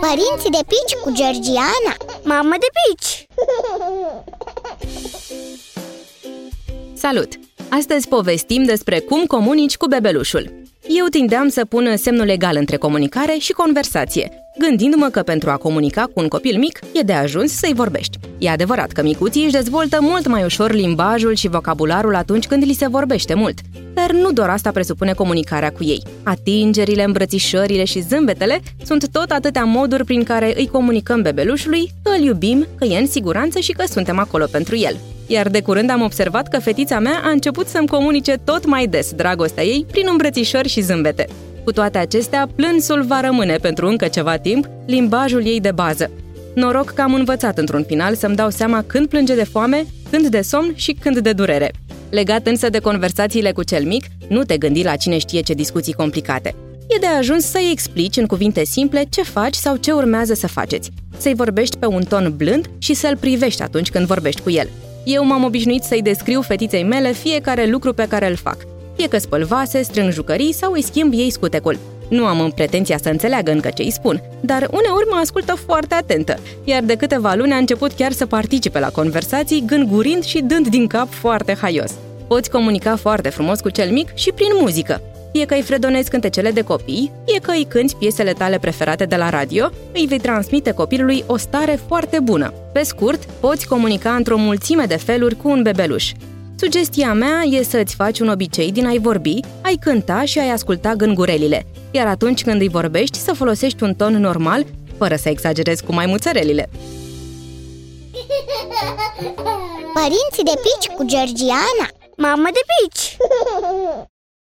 Părinții de pici cu Georgiana Mamă de pici! Salut! Astăzi povestim despre cum comunici cu bebelușul. Eu tindeam să pun semnul egal între comunicare și conversație, gândindu-mă că pentru a comunica cu un copil mic e de ajuns să-i vorbești. E adevărat că micuții își dezvoltă mult mai ușor limbajul și vocabularul atunci când li se vorbește mult, dar nu doar asta presupune comunicarea cu ei. Atingerile, îmbrățișările și zâmbetele sunt tot atâtea moduri prin care îi comunicăm bebelușului că îl iubim, că e în siguranță și că suntem acolo pentru el. Iar de curând am observat că fetița mea a început să-mi comunice tot mai des dragostea ei prin îmbrățișări și zâmbete. Cu toate acestea, plânsul va rămâne pentru încă ceva timp limbajul ei de bază. Noroc că am învățat într-un final să-mi dau seama când plânge de foame, când de somn și când de durere. Legat însă de conversațiile cu cel mic, nu te gândi la cine știe ce discuții complicate. E de ajuns să-i explici în cuvinte simple ce faci sau ce urmează să faceți. Să-i vorbești pe un ton blând și să-l privești atunci când vorbești cu el. Eu m-am obișnuit să-i descriu fetiței mele fiecare lucru pe care îl fac. Fie că spăl vase, strâng jucării sau îi schimb ei scutecul. Nu am în pretenția să înțeleagă încă ce îi spun, dar uneori mă ascultă foarte atentă, iar de câteva luni a început chiar să participe la conversații, gângurind și dând din cap foarte haios. Poți comunica foarte frumos cu cel mic și prin muzică. Fie că îi fredonezi cântecele de copii, fie că îi cânti piesele tale preferate de la radio, îi vei transmite copilului o stare foarte bună. Pe scurt, poți comunica într-o mulțime de feluri cu un bebeluș. Sugestia mea e să-ți faci un obicei din a-i vorbi, ai cânta și ai asculta gângurelile, iar atunci când îi vorbești să folosești un ton normal, fără să exagerezi cu mai muțărelile. Părinții de pici cu Georgiana Mamă de pici!